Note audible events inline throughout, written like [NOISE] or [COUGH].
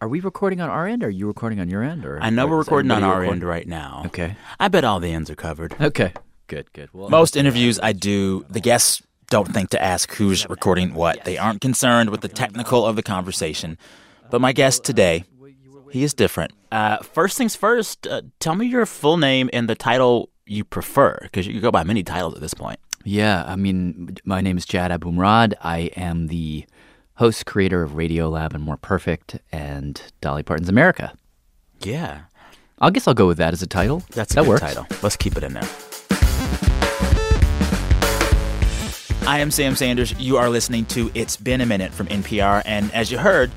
Are we recording on our end? Or are you recording on your end? Or I know we're recording on our record- end right now. Okay. I bet all the ends are covered. Okay. Good. Good. Well, Most interviews I do, the guests don't think to ask who's recording what. They aren't concerned with the technical of the conversation. But my guest today, he is different. Uh, first things first, uh, tell me your full name and the title you prefer, because you go by many titles at this point. Yeah, I mean, my name is Jad Abumrad. I am the host, creator of Radiolab and More Perfect and Dolly Parton's America. Yeah, I guess I'll go with that as a title. that's a that good works. title. Let's keep it in there. I am Sam Sanders. You are listening to It's Been a Minute from NPR. And as you heard,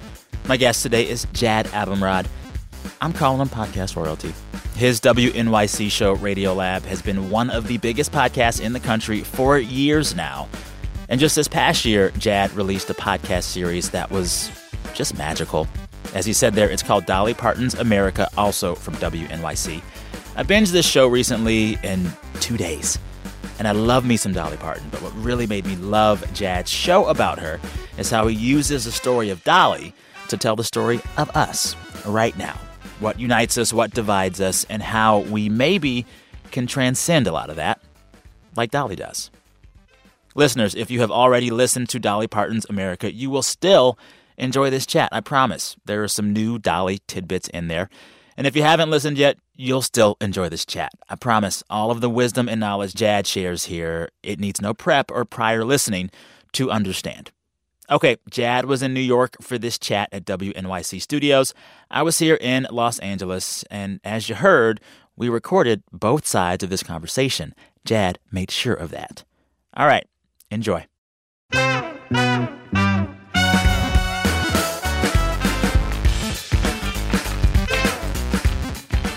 my guest today is Jad Abumrad. I'm calling him podcast royalty. His WNYC show, Radiolab, has been one of the biggest podcasts in the country for years now. And just this past year, Jad released a podcast series that was just magical. As he said there, it's called Dolly Parton's America, also from WNYC. I binged this show recently in two days. And I love me some Dolly Parton, but what really made me love Jad's show about her is how he uses the story of Dolly to tell the story of us right now. What unites us, what divides us, and how we maybe can transcend a lot of that, like Dolly does. Listeners, if you have already listened to Dolly Parton's America, you will still enjoy this chat. I promise. There are some new Dolly tidbits in there. And if you haven't listened yet, you'll still enjoy this chat. I promise. All of the wisdom and knowledge Jad shares here, it needs no prep or prior listening to understand. Okay, Jad was in New York for this chat at WNYC Studios. I was here in Los Angeles, and as you heard, we recorded both sides of this conversation. Jad made sure of that. All right, enjoy.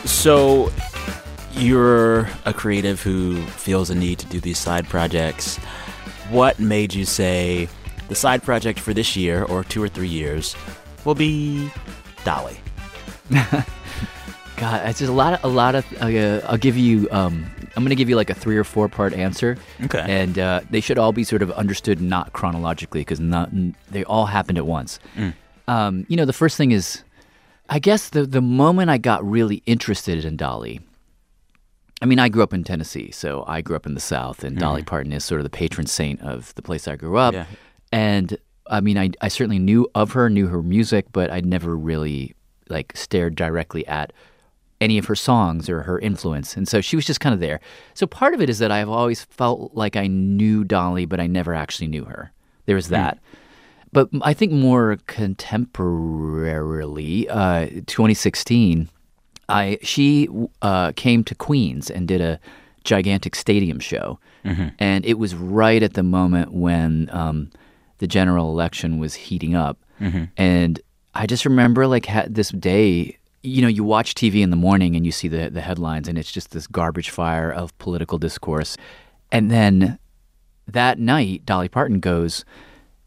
So, you're a creative who feels a need to do these side projects. What made you say the side project for this year or two or three years will be Dolly? [LAUGHS] God, it's just a lot of a lot of. Uh, I'll give you. Um, I'm going to give you like a three or four part answer. Okay. And uh, they should all be sort of understood not chronologically because not they all happened at once. Um, you know, the first thing is, I guess the the moment I got really interested in Dolly. I mean, I grew up in Tennessee, so I grew up in the South, and Dolly Parton is sort of the patron saint of the place I grew up. Yeah. And I mean, I, I certainly knew of her, knew her music, but I'd never really like stared directly at any of her songs or her influence. And so she was just kind of there. So part of it is that I've always felt like I knew Dolly, but I never actually knew her. There was that. But I think more contemporarily, uh, 2016, I she uh, came to Queens and did a gigantic stadium show, and it was right at the moment when um, the general election was heating up, and I just remember like ha- this day. You know, you watch TV in the morning and you see the the headlines, and it's just this garbage fire of political discourse, and then that night, Dolly Parton goes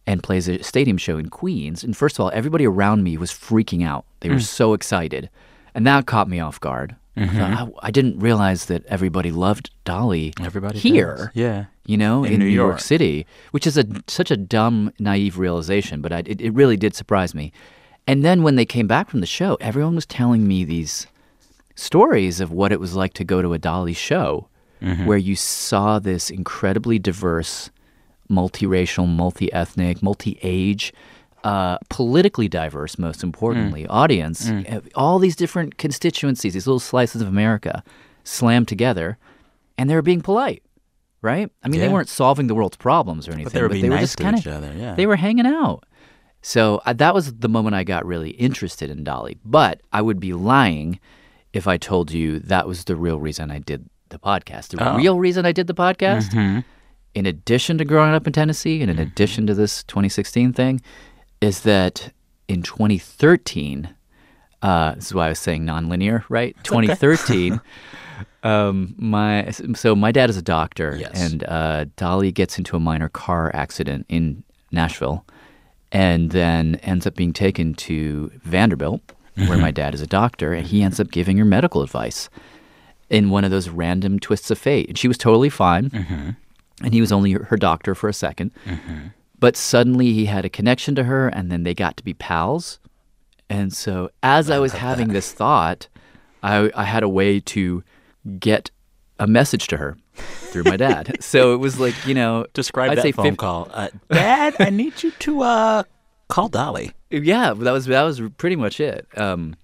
and plays a stadium show in Queens. And first of all, everybody around me was freaking out. They were mm. so excited. And that caught me off guard. I, thought, I, I didn't realize that everybody loved Dolly Everybody here. does. Yeah. You know, In in, New New York. York. City, which is a such a dumb, naive realization, but I, it, it really did surprise me. And then when they came back from the show, everyone was telling me these stories of what it was like to go to a Dolly show, where you saw this incredibly diverse, multiracial, multi-ethnic, multi-age, uh, politically diverse, most importantly, audience. Uh, All these different constituencies, these little slices of America, slammed together, and they were being polite, right? I mean, Yeah. they weren't solving the world's problems or anything, But they were being nice just kind each of other. Yeah. they were hanging out. So uh, that was the moment I got really interested in Dolly. But I would be lying if I told you that was the real reason I did the podcast. The Oh. real reason I did the podcast, Mm-hmm. in addition to growing up in Tennessee and in addition to this 2016 thing, is that in 2013, uh, this is why I was saying nonlinear, right? [LAUGHS] 2013. [LAUGHS] Um, my so my dad is a doctor, Yes. and uh, Dolly gets into a minor car accident in Nashville, and then ends up being taken to Vanderbilt, where my mm-hmm. dad is a doctor, and he ends up giving her medical advice in one of those random twists of fate. And she was totally fine, mm-hmm. and he was only her doctor for a 2nd mm-hmm. But suddenly he had a connection to her, and then they got to be pals. And so as I was having this thought, I, I had a way to get a message to her through my dad. so it was like, you know, Describe I'd that say phone 50 call. Uh, Dad, I need you to uh, call Dolly. Yeah, that was that was pretty much it. Um,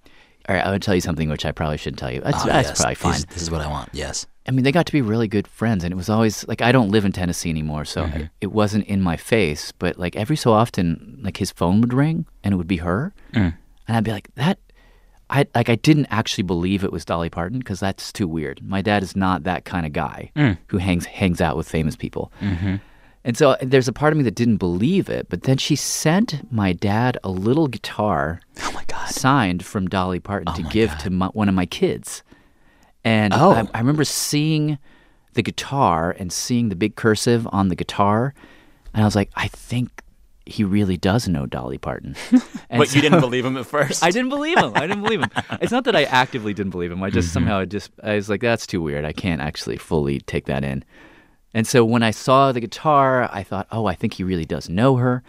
all right, I would tell you something which I probably shouldn't tell you. That's, Oh, that's yes. probably fine. This, this is what I want. Yes. I mean, they got to be really good friends, and it was always like I don't live in Tennessee anymore, so Mm-hmm. I- it wasn't in my face. But like every so often, like his phone would ring, and it would be her, Mm. and I'd be like, "That." I like I didn't actually believe it was Dolly Parton because that's too weird. My dad is not that kind of guy Mm. who hangs hangs out with famous people. Mm-hmm. And so uh, there's a part of me that didn't believe it, but then she sent my dad a little guitar Oh my God. signed from Dolly Parton to give God. to my, one of my kids. And Oh. I, I remember seeing the guitar and seeing the big cursive on the guitar, and I was like, I think he really does know Dolly Parton. [LAUGHS] And But you didn't believe him at first. [LAUGHS] I didn't believe him. I didn't believe him. It's not that I actively didn't believe him. I just somehow I just I was like, that's too weird. I can't actually fully take that in. And so when I saw the guitar, I thought, oh, I think he really does know her.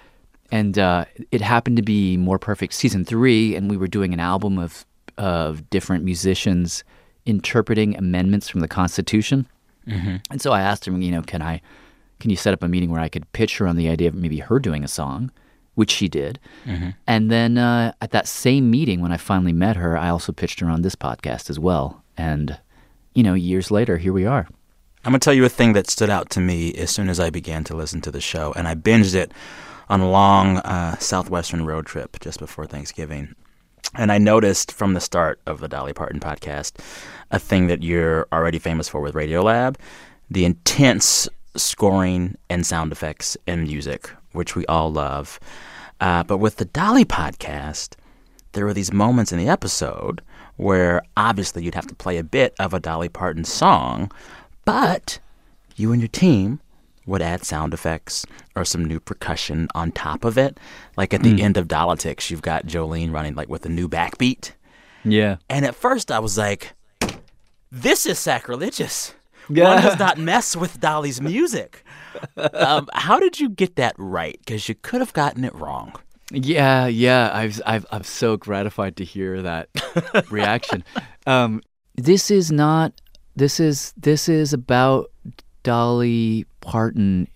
And uh, it happened to be More Perfect season three, and we were doing an album of of different musicians interpreting amendments from the Constitution. And so I asked him, you know, can I, can you set up a meeting where I could pitch her on the idea of maybe her doing a song, which she did. And then uh, at that same meeting, when I finally met her, I also pitched her on this podcast as well. And, you know, years later, here we are. I'm going to tell you a thing that stood out to me as soon as I began to listen to the show, and I binged it on a long uh, southwestern road trip just before Thanksgiving. And I noticed from the start of the Dolly Parton podcast a thing that you're already famous for with Radiolab the intense scoring and sound effects and music, which we all love. Uh, but with the Dolly podcast, there were these moments in the episode where obviously you'd have to play a bit of a Dolly Parton song, but you and your team would add sound effects or some new percussion on top of it. Like at the end of Dolitics, you've got Jolene running like with a new backbeat. Yeah. And at first I was like, this is sacrilegious. Yeah. One does not mess with Dolly's music. um, how did you get that right? Because you could have gotten it wrong. Yeah, yeah. I've, I've, I'm so gratified to hear that reaction. [LAUGHS] Um, this is not. This is this is about Dolly Parton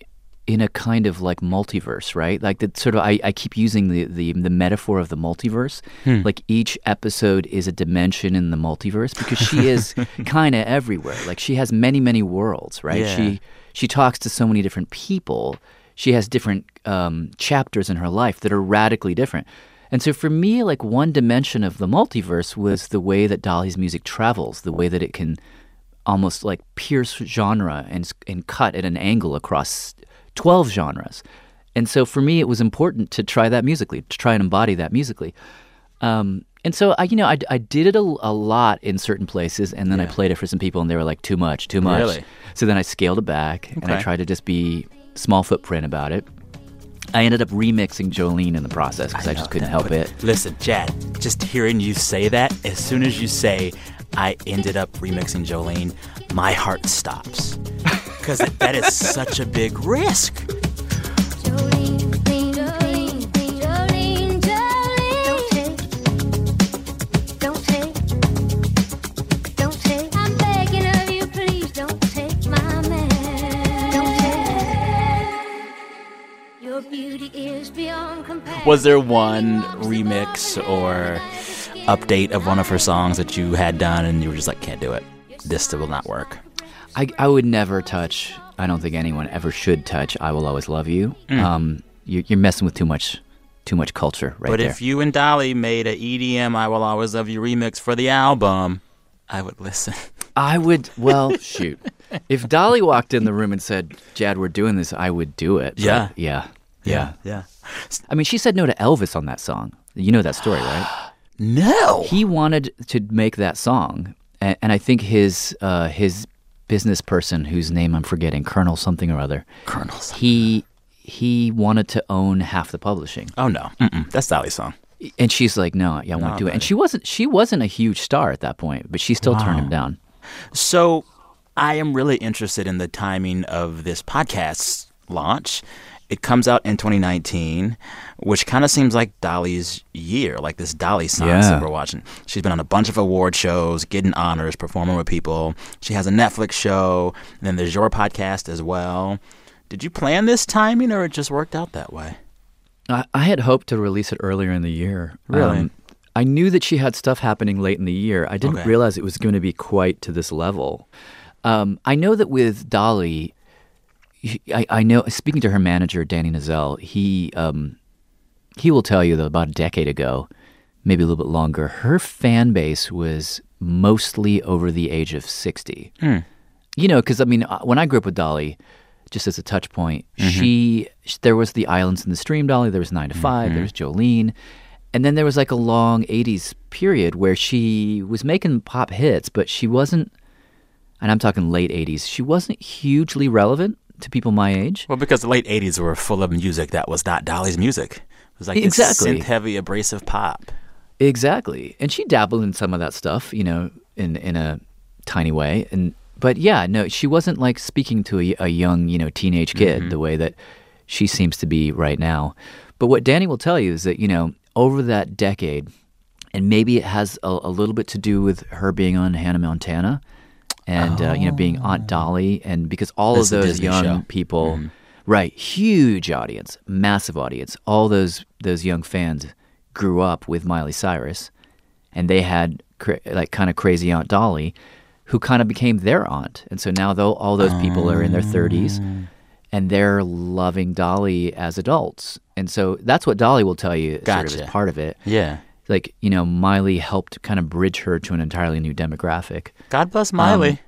in a kind of like multiverse, right? Like that sort of. I, I keep using the, the the metaphor of the multiverse. Like each episode is a dimension in the multiverse because she is [LAUGHS] kind of everywhere. Like she has many many worlds, right? Yeah. She she talks to so many different people. She has different um, chapters in her life that are radically different. And so for me, like one dimension of the multiverse was the way that Dolly's music travels, the way that it can almost like pierce genre and and cut at an angle across 12 genres. And so for me, it was important to try that musically, to try and embody that musically. Um, and so I, you know, I, I did it a, a lot in certain places, and then I played it for some people, and they were like, "Too much, too much." Really? So then I scaled it back, and I tried to just be small footprint about it. I ended up remixing Jolene in the process because I, just couldn't help it. Listen, Jad, just hearing you say that, as soon as you say, I ended up remixing Jolene, my heart stops. Because that is such a big risk. Was there one remix or update of one of her songs that you had done and you were just like, can't do it? This will not work. I, I would never touch. I don't think anyone ever should touch. I will always love you. Um, you you're messing with too much, too much culture right but there. if you and Dolly made a EDM I Will Always Love You remix for the album, I would listen. I would. Well, [LAUGHS] shoot. If Dolly walked in the room and said, "Jad, we're doing this," I would do it. but Yeah. yeah, yeah. Yeah. I mean, she said no to Elvis on that song. You know that story, right? [GASPS] No. he wanted to make that song, and, and I think his uh, his business person, whose name I'm forgetting, Colonel something or other, Colonels. he he wanted to own half the publishing, Oh, no. Mm-mm. That's Dolly's song. and she's like, "No, yeah, I won't No, do it." And she wasn't she wasn't a huge star at that point, but she still turned him down. So I am really interested in the timing of this podcast's launch It comes out in 2019, which kind of seems like Dolly's year, like this Dolly science Yeah. that we're watching. She's been on a bunch of award shows, getting honors, performing with people. She has a Netflix show, and then there's your podcast as well. Did you plan this timing, or it just worked out that way? I, I had hoped to release it earlier in the year. Um, Really? I knew that she had stuff happening late in the year. I didn't Okay. realize it was going to be quite to this level. Um, I know that with Dolly, I, I know speaking to her manager Danny Nozell, he um, he will tell you that about a decade ago, maybe a little bit longer, her fan base was mostly over the age of sixty. You know, because I mean, uh, when I grew up with Dolly, just as a touch point, she there was the Islands in the Stream Dolly, there was Nine to 5 there was Jolene, and then there was like a long '80s period where she was making pop hits, but she wasn't. And I'm talking late '80s. She wasn't hugely relevant to people my age. Well, because the late 80s were full of music that was not Dolly's music. It was like Exactly. synth heavy, abrasive pop. Exactly. And she dabbled in some of that stuff, you know, in in a tiny way. And but yeah, no, she wasn't like speaking to a, a young, you know, teenage kid mm-hmm. the way that she seems to be right now. But what Danny will tell you is that, you know, over that decade, and maybe it has a, a little bit to do with her being on Hannah Montana and uh, you know being Aunt Dolly and because all That's of those young show. people right huge audience massive audience all those those young fans grew up with Miley Cyrus and they had cra- like kind of crazy Aunt Dolly who kind of became their aunt and so now though all those people are in their 30s and they're loving Dolly as adults and so that's what Dolly will tell you sort of Gotcha. as part of it Yeah. Like you know Miley helped kind of bridge her to an entirely new demographic God bless Miley. Um,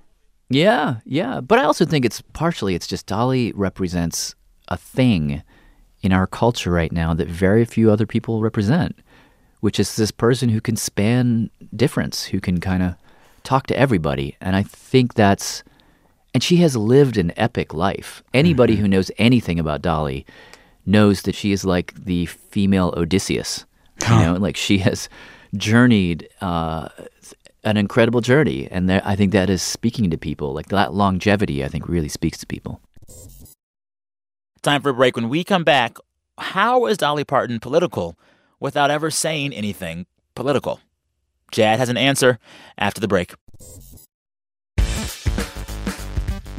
yeah, yeah. But I also think it's partially it's just Dolly represents a thing in our culture right now that very few other people represent, which is this person who can span difference, who can kind of talk to everybody. And I think that's and she has lived an epic life. Anybody who knows anything about Dolly knows that she is like the female Odysseus. You know, like she has journeyed uh, an incredible journey, and there, I think that is speaking to people. Like that longevity, I think really speaks to people. Time for a break. When we come back, how is Dolly Parton political without ever saying anything political? Jad has an answer after the break.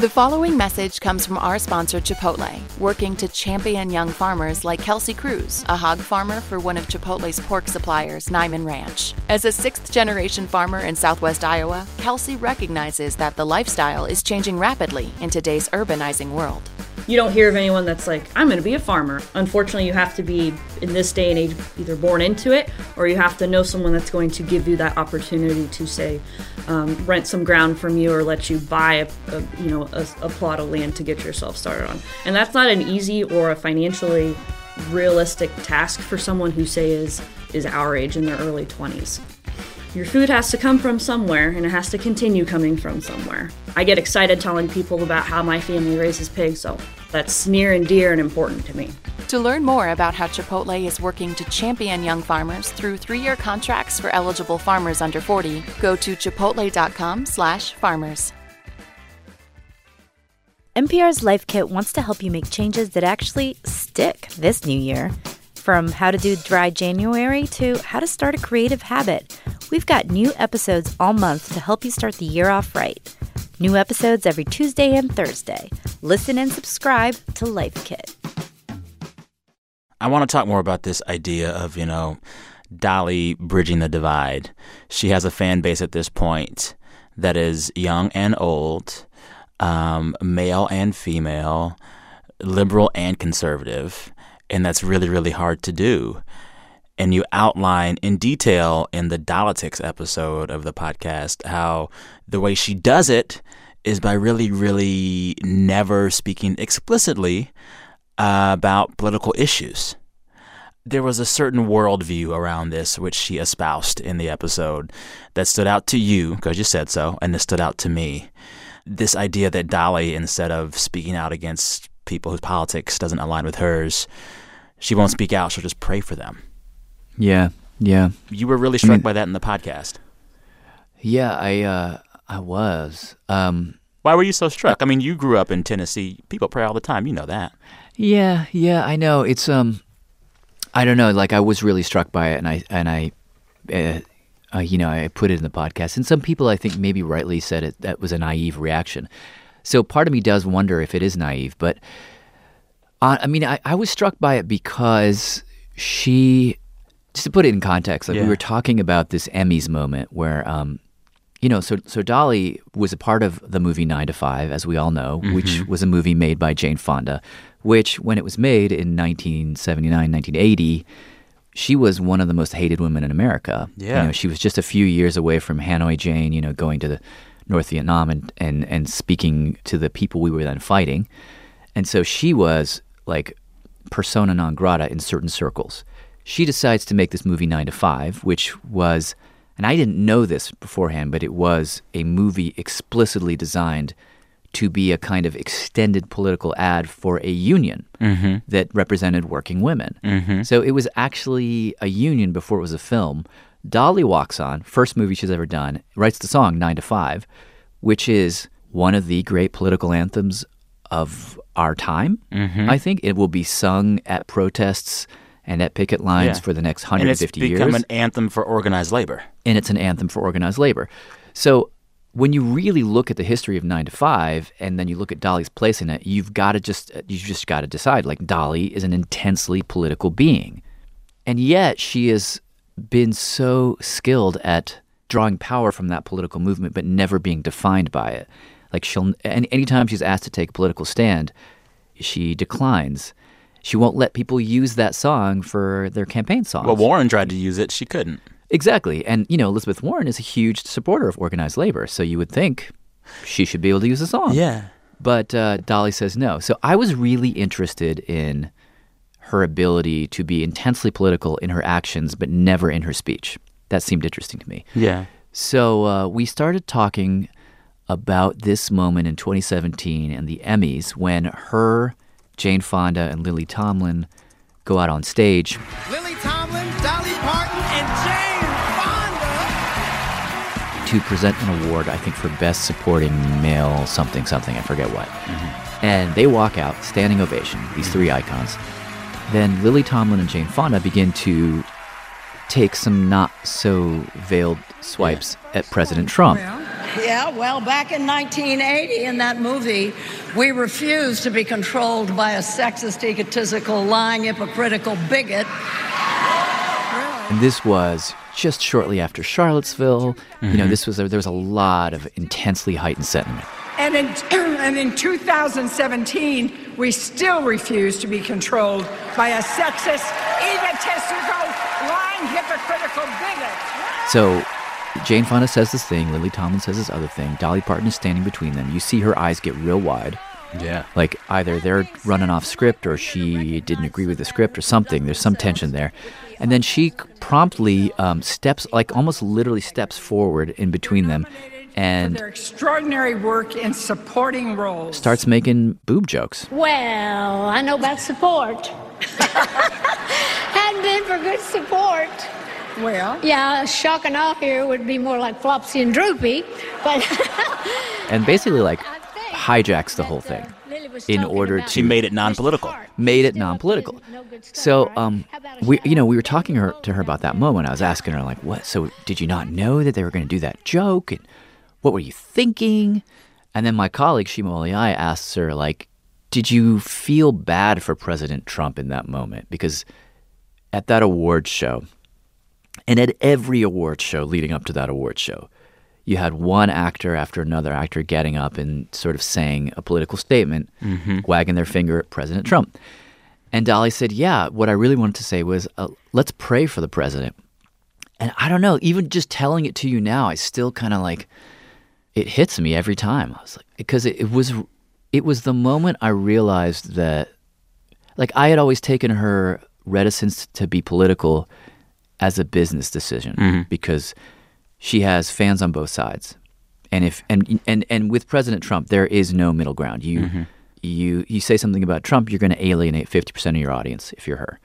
The following message comes from our sponsor, Chipotle, working to champion young farmers like Kelsey Cruz, a hog farmer for one of Chipotle's pork suppliers, Niman Ranch. As a sixth generation farmer in southwest Iowa, Kelsey recognizes that the lifestyle is changing rapidly in today's urbanizing world. You don't hear of anyone that's like, I'm going to be a farmer. Unfortunately, you have to be, in this day and age, either born into it or you have to know someone that's going to give you that opportunity to, say, um, rent some ground from you or let you buy a, a you know, a, a plot of land to get yourself started on. And that's not an easy or a financially realistic task for someone who, say, is, is our age in their early 20s. Your food has to come from somewhere and it has to continue coming from somewhere. I get excited telling people about how my family raises pigs, so that's near and dear and important to me. To learn more about how Chipotle is working to champion young farmers through three-year contracts for eligible farmers under 40, go to chipotle.com/farmers. NPR's Life Kit wants to help you make changes that actually stick this new year. From how to do dry January to how to start a creative habit, we've got new episodes all month to help you start the year off right. New episodes every Tuesday and Thursday. Listen and subscribe to Life Kit. I want to talk more about this idea of, you know, Dolly bridging the divide. She has a fan base at this point that is young and old, um, male and female, liberal and conservative, and that's really, really hard to do. And you outline in detail in the Dolitics episode of the podcast how the way she does it is by really, really never speaking explicitly uh, about political issues. There was a certain worldview around this which she espoused in the episode that stood out to you because you said so, and it stood out to me. This idea that Dolly, instead of speaking out against people whose politics doesn't align with hers, she won't speak out. She'll just pray for them. Yeah, yeah, You were really struck mean- by that in the podcast. yeah. I uh, I was. Um, Why were you so struck? I mean, you grew up in Tennessee. People pray all the time. You know that. Yeah, yeah, I know. It's um, I don't know. Like I was really struck by it, and I and I, uh, uh, you know, I put it in the podcast, and some people I think maybe rightly said it that was a naive reaction. So part of me does wonder if it is naive, but uh, I mean, I, I was struck by it because she, just to put it in context, like Yeah. we were talking about this Emmys moment where, um, you know, so so Dolly was a part of the movie Nine to Five, as we all know, which was a movie made by Jane Fonda, which when it was made in 1979, 1980, she was one of the most hated women in America. Yeah. You know, she was just a few years away from Hanoi Jane, you know, going to the North Vietnam and, and, and speaking to the people we were then fighting. And so she was like persona non grata in certain circles. She decides to make this movie Nine to Five, which was, and I didn't know this beforehand, but it was a movie explicitly designed to be a kind of extended political ad for a union mm-hmm. that represented working women. Mm-hmm. So it was actually a union before it was a film. Dolly walks on, first movie she's ever done, writes the song Nine to Five, which is one of the great political anthems of our time. Mm-hmm. I think it will be sung at protests and at picket lines Yeah. for the next 150 And it's 150 become years an anthem for organized labor. and it's an anthem for organized labor. So when you really look at the history of nine to five, and then you look at Dolly's place in it, you've got to just you've just got to decide. Like Dolly is an intensely political being, and yet she has been so skilled at drawing power from that political movement, but never being defined by it. Like she'll, any anytime she's asked to take a political stand, she declines. She won't let people use that song for their campaign songs. Well, Warren tried to use it. She couldn't. Exactly. And, you know, Elizabeth Warren is a huge supporter of organized labor. So you would think she should be able to use the song. Yeah. But uh, Dolly says no. So I was really interested in her ability to be intensely political in her actions, but never in her speech. That seemed interesting to me. Yeah. So uh, we started talking about this moment in 2017 and the Emmys when her, Jane Fonda, and Lily Tomlin go out on stage Lily Tomlin, Dolly Parton, and Jane Fonda. to present an award, I think, for Best Supporting Male something something, I forget what. Mm-hmm. And they walk out, standing ovation, these three mm-hmm. icons. Then Lily Tomlin and Jane Fonda begin to take some not so veiled swipes at President Trump. Yeah, well, back in 1980 in that movie, we refused to be controlled by a sexist, egotistical, lying, hypocritical bigot. And this was just shortly after Charlottesville. You know, mm-hmm. this was a, there was a lot of intensely heightened sentiment. And in, [CLEARS THROAT] and in 2017, we still refuse to be controlled by a sexist, egotistical, lying, hypocritical bigot. So Jane Fonda says this thing, Lily Tomlin says this other thing. Dolly Parton is standing between them. You see her eyes get real wide. Yeah. Like either they're running off script or she didn't agree with the script or something. There's some tension there. And then she promptly um, steps, like almost literally steps forward in between them and Their extraordinary work in supporting roles. starts making boob jokes. Well, I know about support. [LAUGHS] Hadn't been for good support. Well, Yeah, shock and awe here would be more like Flopsy and Droopy, but [LAUGHS] And basically, like, hijacks the whole thing in order to She made it non-political. made it non-political. So, um, we, you know, we were talking her, to her about that moment. I was asking her, like, what? So, did you not know that they were going to do that joke? And what were you thinking? And then my colleague Shima Oliaee asks her, like, did you feel bad for President Trump in that moment? Because at that award show, and at every award show leading up to that award show, you had one actor after another actor getting up and sort of saying a political statement, wagging their finger at President Trump. And Dolly said, Yeah, what I really wanted to say was, uh, let's pray for the president. And I don't know, even just telling it to you now, I still kind of like, it hits me every time. I was like, because it, it was, it was the moment I realized that, like, I had always taken her reticence to be political as a business decision mm-hmm. because she has fans on both sides, and if and and and with President Trump, there is no middle ground. You mm-hmm. you you say something about Trump, you're going to alienate fifty percent of your audience if you're her.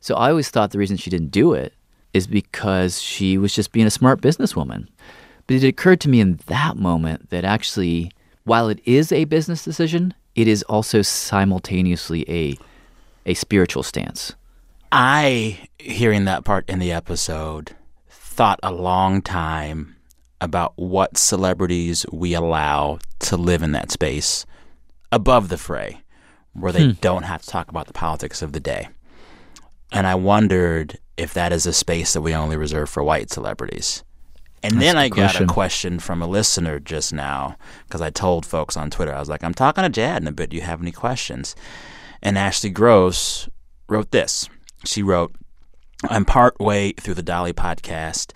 So I always thought the reason she didn't do it is because she was just being a smart businesswoman. But it occurred to me in that moment that actually while it is a business decision, it is also simultaneously a a spiritual stance. I, hearing that part in the episode, thought a long time about what celebrities we allow to live in that space above the fray, where they Hmm. don't have to talk about the politics of the day. And I wondered if that is a space that we only reserve for white celebrities. And That's then I got question. a question from a listener just now because I told folks on Twitter, I was like, I'm talking to Jad in a bit. Do you have any questions? And Ashley Gross wrote this. She wrote, I'm part way through the Dolly podcast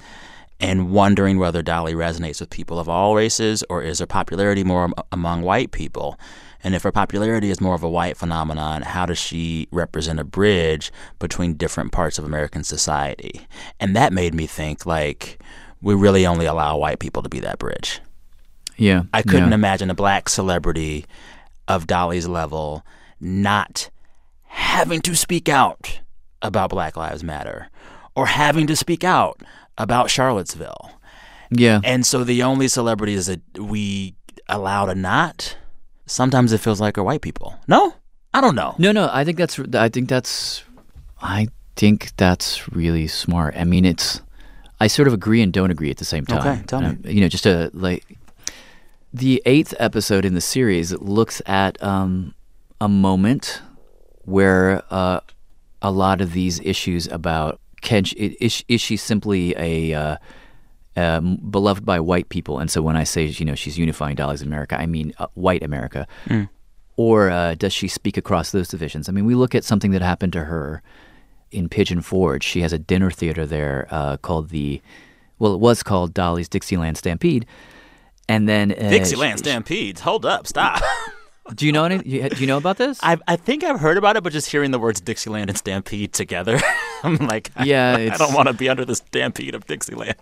and wondering whether Dolly resonates with people of all races or is her popularity more am- among white people? And if her popularity is more of a white phenomenon, how does she represent a bridge between different parts of American society? And that made me think like we really only allow white people to be that bridge. Yeah. I couldn't yeah. imagine a black celebrity of Dolly's level not having to speak out about Black Lives Matter or having to speak out about Charlottesville. Yeah. And so the only celebrities that we allow to not, sometimes it feels like are white people. No? I don't know. No, no. I think that's. I think that's. I think that's really smart. I mean, it's. I sort of agree and don't agree at the same time. Okay, tell me. Um, you know, just a like. The eighth episode in the series looks at um, a moment where uh, a lot of these issues about can she, is, is she simply a uh, um, beloved by white people? And so when I say you know she's unifying Dolly's America, I mean uh, white America or uh, does she speak across those divisions? I mean, we look at something that happened to her in Pigeon Forge. She has a dinner theater there uh, called the, well, it was called Dolly's Dixieland Stampede, and then uh, Dixieland she- Stampedes. Hold up. Stop. [LAUGHS] Do you know any? you- Do you know about this? I, I think I've heard about it, but just hearing the words Dixieland and Stampede together, [LAUGHS] I'm like, Yeah, I, it's- don't want to be under the stampede of Dixieland.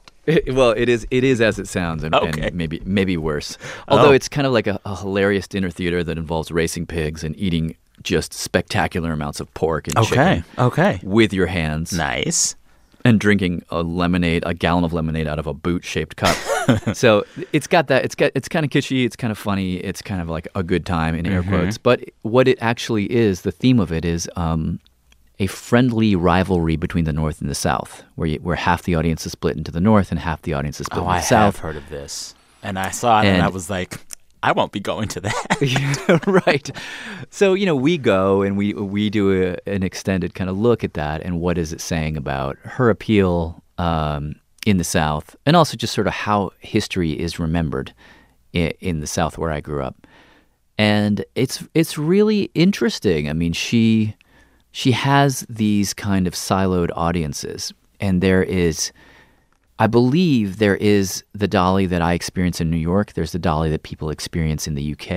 well, it is. It is as it sounds, and, and maybe maybe worse. Although Oh. it's kind of like a, a hilarious dinner theater that involves racing pigs and eating just spectacular amounts of pork and chicken Okay. with your hands. Nice. and drinking a lemonade, a gallon of lemonade out of a boot-shaped cup. [LAUGHS] [LAUGHS] so it's got that. It's got. It's kind of kitschy. It's kind of funny. It's kind of like a good time in air Mm-hmm. quotes. But what it actually is, the theme of it is um, a friendly rivalry between the North and the South, where you, where half the audience is split into the North and half the audience is split Oh, into the I South. have heard of this. And I saw it and, I was like, I won't be going to that. [LAUGHS] [LAUGHS] right. So you know, we go and we we do a, an extended kind of look at that and what is it saying about her appeal um, in the South, and also just sort of how history is remembered in, in the South where I grew up. And it's it's really interesting. I mean, she she has these kind of siloed audiences, and there is. I believe there is the Dolly that I experience in New York. There's the Dolly that people experience in the UK.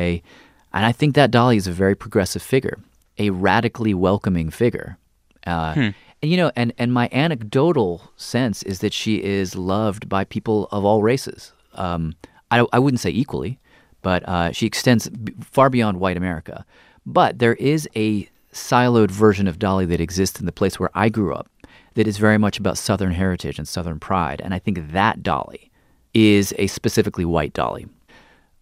And I think that Dolly is a very progressive figure, a radically welcoming figure. Uh, And, you know, and, and my anecdotal sense is that she is loved by people of all races. Um, I, I wouldn't say equally, but uh, she extends b- far beyond white America. But there is a siloed version of Dolly that exists in the place where I grew up that is very much about Southern heritage and Southern pride. And I think that Dolly is a specifically white Dolly.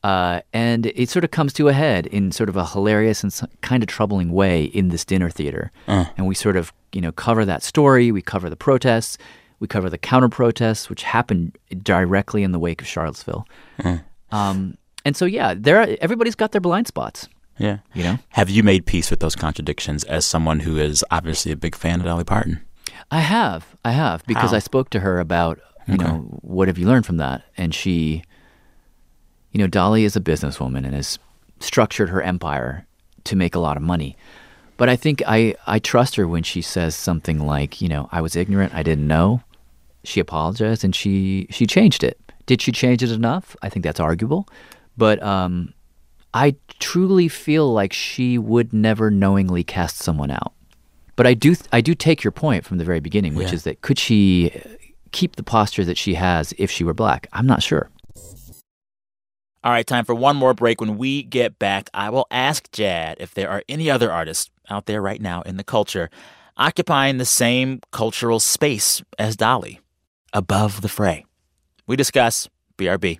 Uh, and it sort of comes to a head in sort of a hilarious and kind of troubling way in this dinner theater. And we sort of, you know, cover that story. We cover the protests. We cover the counter protests, which happened directly in the wake of Charlottesville. Um, and so, yeah, there are, everybody's got their blind spots. yeah. You know? Have you made peace with those contradictions as someone who is obviously a big fan of Dolly Parton? I have, I have, because How? I spoke to her about, you know, what have you learned from that? And she, you know, Dolly is a businesswoman and has structured her empire to make a lot of money. But I think I, I trust her when she says something like, you know, I was ignorant, I didn't know. She apologized and she she changed it. Did she change it enough? I think that's arguable. But um, I truly feel like she would never knowingly cast someone out. But I do I do take your point from the very beginning, which Yeah. is that could she keep the posture that she has if she were black? I'm not sure. All right, time for one more break. When we get back, I will ask Jad if there are any other artists out there right now in the culture occupying the same cultural space as Dolly, above the fray. We discuss BRB.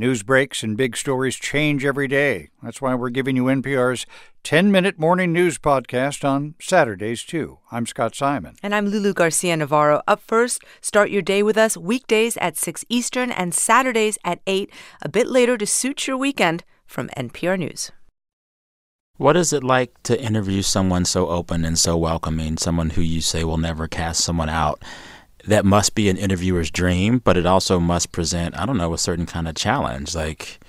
News breaks and big stories change every day. That's why we're giving you NPR's 10 minute morning news podcast on Saturdays, too. I'm Scott Simon. And I'm Lulu Garcia Navarro. Up first, start your day with us weekdays at 6 Eastern and Saturdays at 8, a bit later to suit your weekend from NPR News. What is it like to interview someone so open and so welcoming, someone who you say will never cast someone out? that must be an interviewer's dream, but it also must present, I don't know, a certain kind of challenge. Like,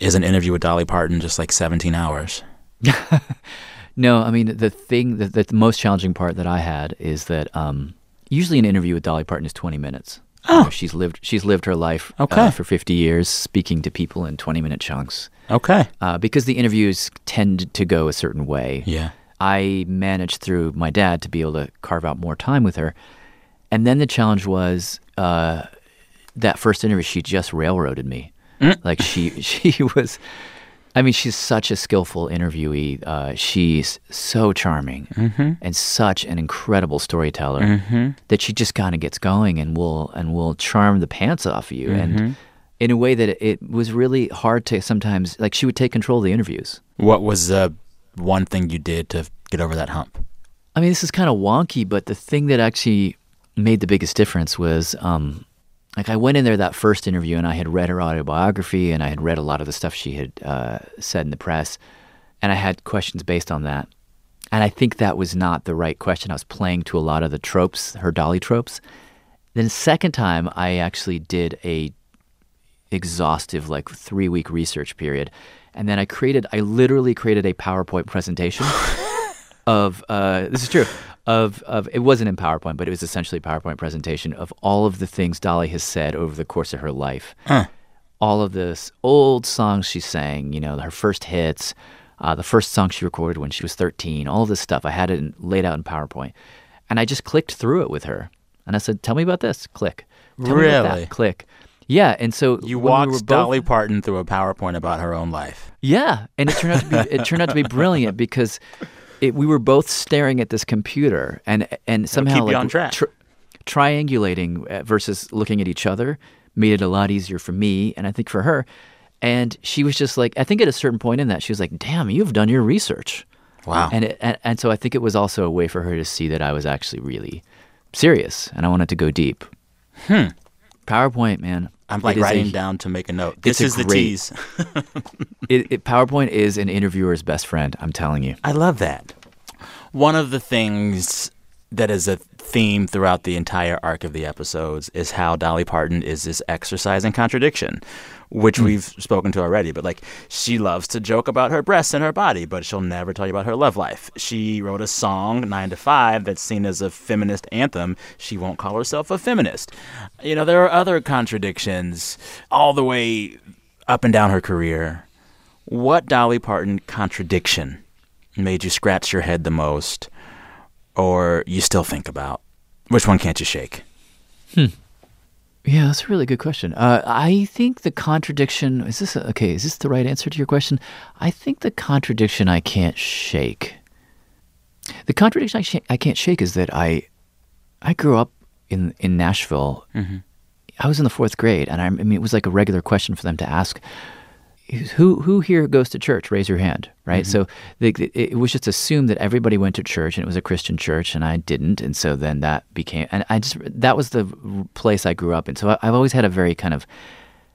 is an interview with Dolly Parton just like 17 hours? [LAUGHS] no, I mean, the thing, that the most challenging part that I had is that um, usually an interview with Dolly Parton is 20 minutes. Oh. You know, she's lived she's lived her life okay. uh, for 50 years speaking to people in 20 minute chunks. Okay. Uh, because the interviews tend to go a certain way. Yeah. I managed through my dad to be able to carve out more time with her. And then the challenge was uh, that first interview. She just railroaded me. Mm. Like she [LAUGHS] she was. I mean, she's such a skillful interviewee. Uh, she's so charming mm-hmm. and such an incredible storyteller mm-hmm. that she just kind of gets going and will and will charm the pants off of you mm-hmm. and in a way that it, was really hard to sometimes like she would take control of the interviews. What was the one thing you did to get over that hump? I mean, this is kind of wonky, but the thing that actually made the biggest difference was um, like I went in there that first interview and I had read her autobiography and I had read a lot of the stuff she had uh, said in the press, and I had questions based on that. And I think that was not the right question. I was playing to a lot of the tropes, her Dolly tropes. Then second time, I actually did a exhaustive, like three week research period, and then I created, I literally created a PowerPoint presentation [LAUGHS] of uh, this is true of of it wasn't in PowerPoint, but it was essentially a PowerPoint presentation of all of the things Dolly has said over the course of her life. Huh. All of this old songs she sang, you know, her first hits, uh, the first song she recorded when she was 13, all this stuff. I had it in, laid out in PowerPoint, and I just clicked through it with her, and I said, "Tell me about this." Click. Tell me about really? that. Click. Yeah, and so you we walked were both- Dolly Parton through a PowerPoint about her own life. yeah, and it turned out to be it turned out to be brilliant because it, we were both staring at this computer and and somehow like on track. tr- triangulating uh, versus looking at each other made it a lot easier for me and I think for her. And she was just like, I think at a certain point in that, she was like, "Damn, you've done your research." Wow. And it, and, and so I think it was also a way for her to see that I was actually really serious and I wanted to go deep. Hmm. PowerPoint, man. I'm like it is a- writing down to make a note. This is the great- tease. [LAUGHS] It, it, PowerPoint is an interviewer's best friend. I'm telling you. I love that. One of the things that is a theme throughout the entire arc of the episodes is how Dolly Parton is this exercise in contradiction, which hmm. we've spoken to already. But like, she loves to joke about her breasts and her body, but she'll never tell you about her love life. She wrote a song, Nine to Five, that's seen as a feminist anthem. She won't call herself a feminist. You know, there are other contradictions all the way up and down her career. What Dolly Parton contradiction made you scratch your head the most or you still think about? Which one can't you shake? Hmm. Yeah, that's a really good question. Uh, I think the contradiction is this okay? Is this the right answer to your question? I think the contradiction I can't shake. The contradiction I, sh- I can't shake is that I, I grew up in in Nashville. I was in the fourth grade, and I, I mean it was like a regular question for them to ask. Who who here goes to church? Raise your hand, right? Mm-hmm. So the, it, it was just assumed that everybody went to church, and it was a Christian church, and I didn't, and so then that became, and I just that was the place I grew up in. So I, I've always had a very kind of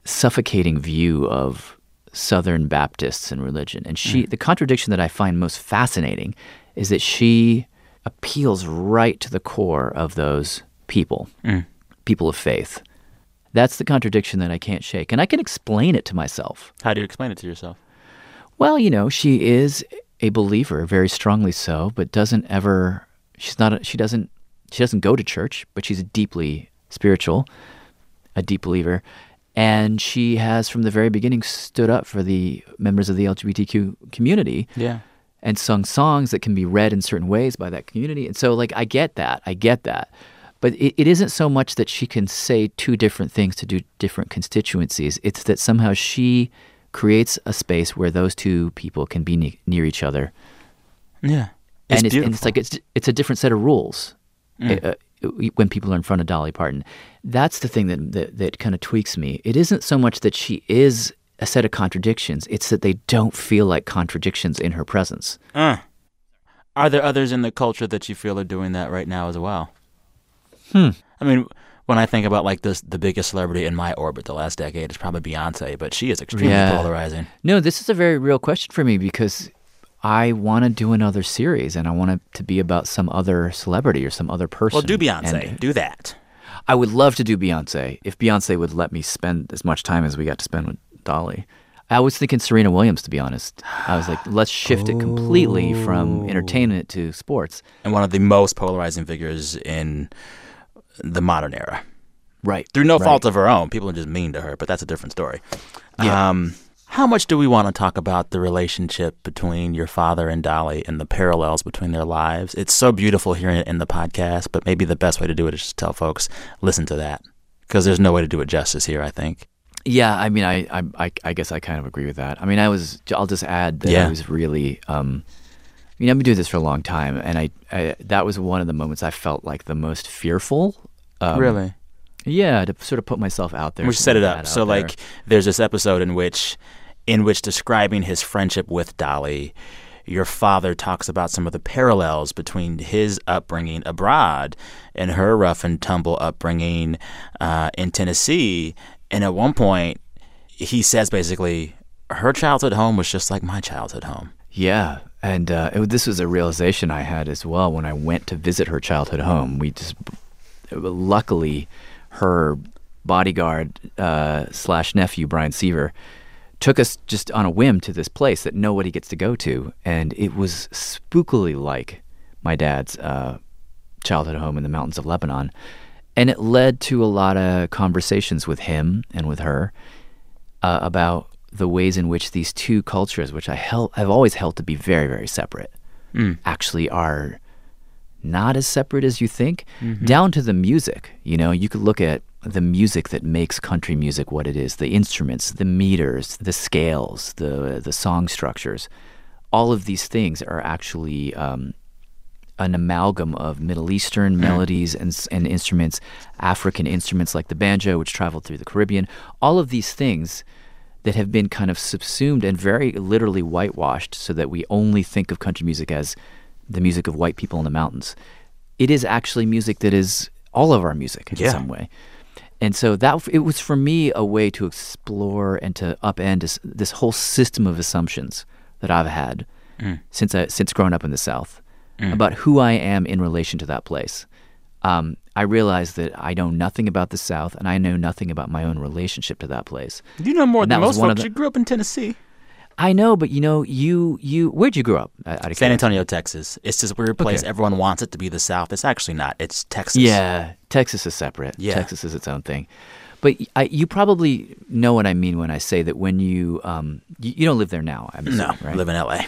suffocating view of Southern Baptists and religion. And she, mm-hmm. the contradiction that I find most fascinating is that she appeals right to the core of those people, mm. people of faith. That's the contradiction that I can't shake. And I can explain it to myself. How do you explain it to yourself? Well, you know, she is a believer, very strongly so, but doesn't ever she's not a, she doesn't she doesn't go to church, but she's deeply spiritual, a deep believer. And she has from the very beginning stood up for the members of the LGBTQ community Yeah. and sung songs that can be read in certain ways by that community. And so, like, I get that. I get that. But it, it isn't so much that she can say two different things to do different constituencies. It's that somehow she creates a space where those two people can be ne- near each other. Yeah. and, It's it's, and it's like it's it's a different set of rules. Mm. Uh, when people are in front of Dolly Parton. That's the thing that that, that kind of tweaks me. It isn't so much that she is a set of contradictions; it's that they don't feel like contradictions in her presence. Uh. Are there others in the culture that you feel are doing that right now as well? Hmm. I mean, when I think about like this, the biggest celebrity in my orbit the last decade is probably Beyonce, but she is extremely Yeah. polarizing. No, this is a very real question for me because I want to do another series and I want it to be about some other celebrity or some other person. Well, do Beyonce. And do that. I would love to do Beyonce if Beyonce would let me spend as much time as we got to spend with Dolly. I was thinking Serena Williams, to be honest. I was like, let's shift it completely from entertainment to sports. And one of the most polarizing figures in the modern era. Right. Through no right. fault of her own. People are just mean to her, but that's a different story. Yeah. Um, how much do we want to talk about the relationship between your father and Dolly and the parallels between their lives? It's so beautiful hearing it in the podcast, but maybe the best way to do it is just tell folks, listen to that. Because there's no way to do it justice here, I think. Yeah, I mean, I, I, I, guess I kind of agree with that. I mean, I was. I'll just add that Yeah. I was really. Um, I mean, I've been doing this for a long time, and I, I that was one of the moments I felt like the most fearful. Um, really? Yeah, to sort of put myself out there. We set it up. So there. like there's this episode in which in which describing his friendship with Dolly, your father talks about some of the parallels between his upbringing abroad and her rough and tumble upbringing uh, in Tennessee. And at one point, he says basically, her childhood home was just like my childhood home. Yeah, and uh, it, this was a realization I had as well when I went to visit her childhood home. We just, luckily, her bodyguard uh, slash nephew Brian Seaver took us just on a whim to this place that nobody gets to go to, and it was spookily like my dad's uh, childhood home in the mountains of Lebanon, and it led to a lot of conversations with him and with her uh, about the ways in which these two cultures, which I held, I've always held to be very, very separate, Mm. actually are not as separate as you think. Mhm. Down to the music, you know, you could look at the music that makes country music what it is, the instruments, the meters, the scales, the the song structures. All of these things are actually um, an amalgam of Middle Eastern melodies and, and instruments, African instruments like the banjo, which traveled through the Caribbean. All of these things that have been kind of subsumed and very literally whitewashed so that we only think of country music as the music of white people in the mountains. It is actually music that is all of our music in Yeah. some way. And so that it was for me a way to explore and to upend this, this whole system of assumptions that I've had Mm. since I, since growing up in the South Mm. about who I am in relation to that place. Um, I realized that I know nothing about the South, and I know nothing about my own relationship to that place. You know more And than most one of folks. the- You grew up in Tennessee. I know, but you know, you you where'd you grow up? Out of San? Antonio, Texas. It's this weird place. Okay. Everyone wants it to be the South. It's actually not. It's Texas. Yeah, Texas is separate. Yeah. Texas is its own thing. But I, you probably know what I mean when I say that when you um you, you don't live there now. I'm No, assuming, I live in L.A.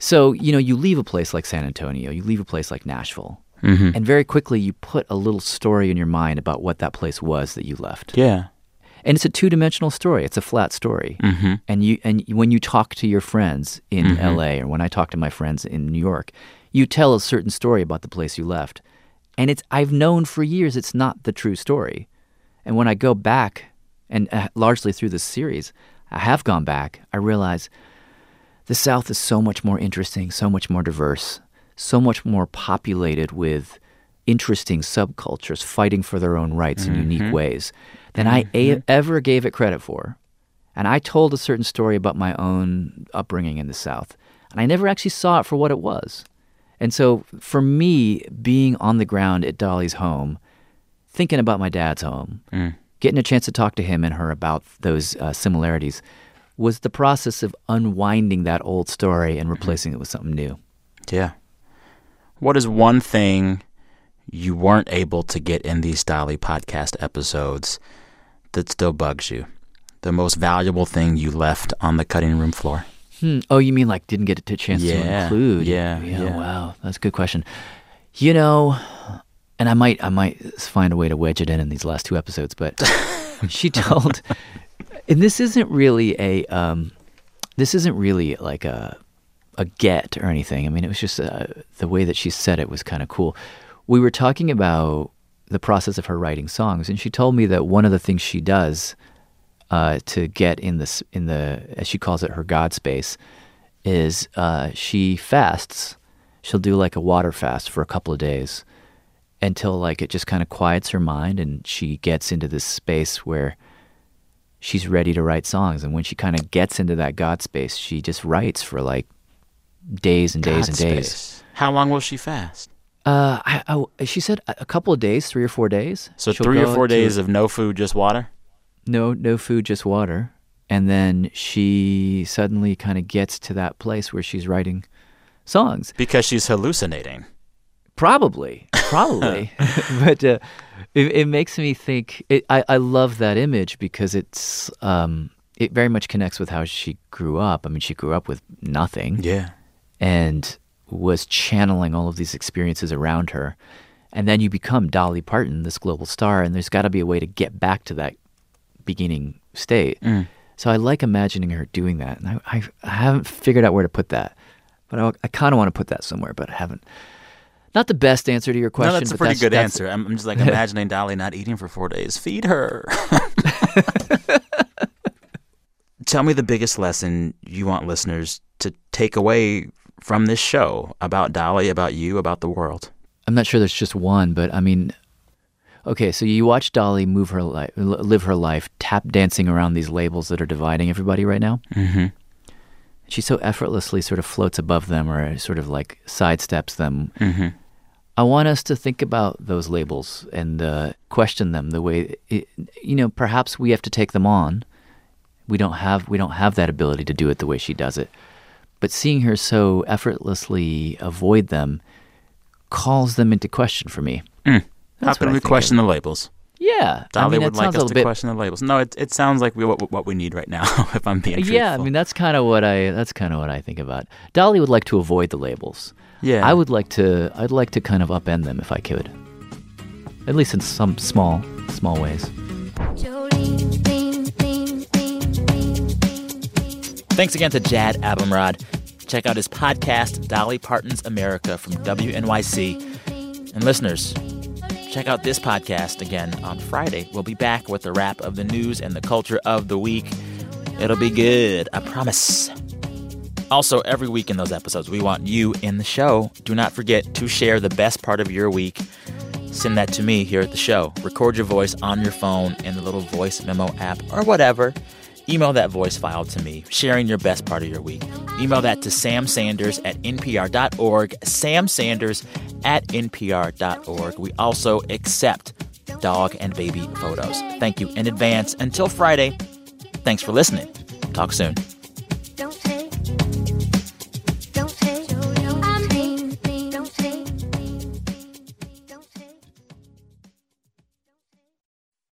So you know you leave a place like San Antonio, you leave a place like Nashville, Mhm. and very quickly you put a little story in your mind about what that place was that you left. Yeah. and it's a two-dimensional story. It's a flat story. Mhm. And you and when you talk to your friends in Mhm. L.A. or when I talk to my friends in New York, you tell a certain story about the place you left, and it's I've known for years it's not the true story. And when I go back, and uh, largely through this series, I have gone back. I realize the South is so much more interesting, so much more diverse, so much more populated with interesting subcultures fighting for their own rights in Mhm. unique ways than I a- ever gave it credit for. And I told a certain story about my own upbringing in the South, and I never actually saw it for what it was. And so for me, being on the ground at Dolly's home, thinking about my dad's home, Mm. getting a chance to talk to him and her about those uh, similarities was the process of unwinding that old story and replacing it with something new. Yeah. What is one thing you weren't able to get in these Dolly podcast episodes that still bugs you? The most valuable thing you left on the cutting room floor? Hmm. Oh, you mean like didn't get a chance to Yeah, include? yeah, yeah. Wow, that's a good question. You know, and I might, I might find a way to wedge it in in these last two episodes. But [LAUGHS] she told, and this isn't really a, um, this isn't really like a, a get or anything. I mean, it was just uh, the way that she said it was kind of cool. we were talking about the process of her writing songs, and she told me that one of the things she does uh, to get in this in the as she calls it her God space is uh, she fasts. She'll do like a water fast for a couple of days until like it just kind of quiets her mind and she gets into this space where she's ready to write songs. And when she kind of gets into that God space, she just writes for like days and days God and days. space. How long will she fast? Uh, I, I, she said a couple of days, three or four days. So She'll three or four to- days of no food, just water. no no food, just water. And then she suddenly kind of gets to that place where she's writing songs. Because she's hallucinating. Probably, probably. [LAUGHS] [LAUGHS] but uh, it, it makes me think. It, I I love that image because it's um it very much connects with how she grew up. I mean, she grew up with nothing. Yeah. And was channeling all of these experiences around her. And then you become Dolly Parton, this global star, and there's got to be a way to get back to that beginning state. Mm. So I like imagining her doing that. And I, I, I haven't figured out where to put that. But I, I kind of want to put that somewhere, but I haven't. Not the best answer to your question. no, that's a pretty good that's- answer. I'm, I'm just like [LAUGHS] imagining Dolly not eating for four days. Feed her. [LAUGHS] Tell me the biggest lesson you want listeners to take away from this show about Dolly, about you, about the world. I'm not sure there's just one, but I mean, okay, so you watch Dolly move her life, live her life, tap dancing around these labels that are dividing everybody right now. Mm-hmm. She so effortlessly sort of floats above them or sort of like sidesteps them. Mm-hmm. I want us to think about those labels and uh, question them the way, it, you know, perhaps we have to take them on. We don't have we don't have that ability to do it the way she does it. But seeing her so effortlessly avoid them calls them into question for me. Mm. How can we question of. the labels? Yeah, I Dolly mean, would like us to bit- question the labels. No, it, it sounds like we, what, what we need right now, [LAUGHS] if I'm being Yeah, I mean that's kind of what I that's kind of what I think about. Dolly would like to avoid the labels. Yeah. I would like to I'd like to kind of upend them if I could. At least in some small small ways. Thanks again to Jad Abumrad. Check out his podcast, Dolly Parton's America from WNYC. And listeners, check out this podcast again on Friday. We'll be back with a wrap of the news and the culture of the week. It'll be good, I promise. Also, every week in those episodes, we want you in the show. Do not forget to share the best part of your week. Send that to me here at the show. Record your voice on your phone in the little voice memo app or whatever. Email that voice file to me, sharing your best part of your week. Email that to Sam Sanders at npr.org. Sam Sanders at npr.org. We also accept dog and baby photos. Thank you in advance. Until Friday, thanks for listening. Talk soon.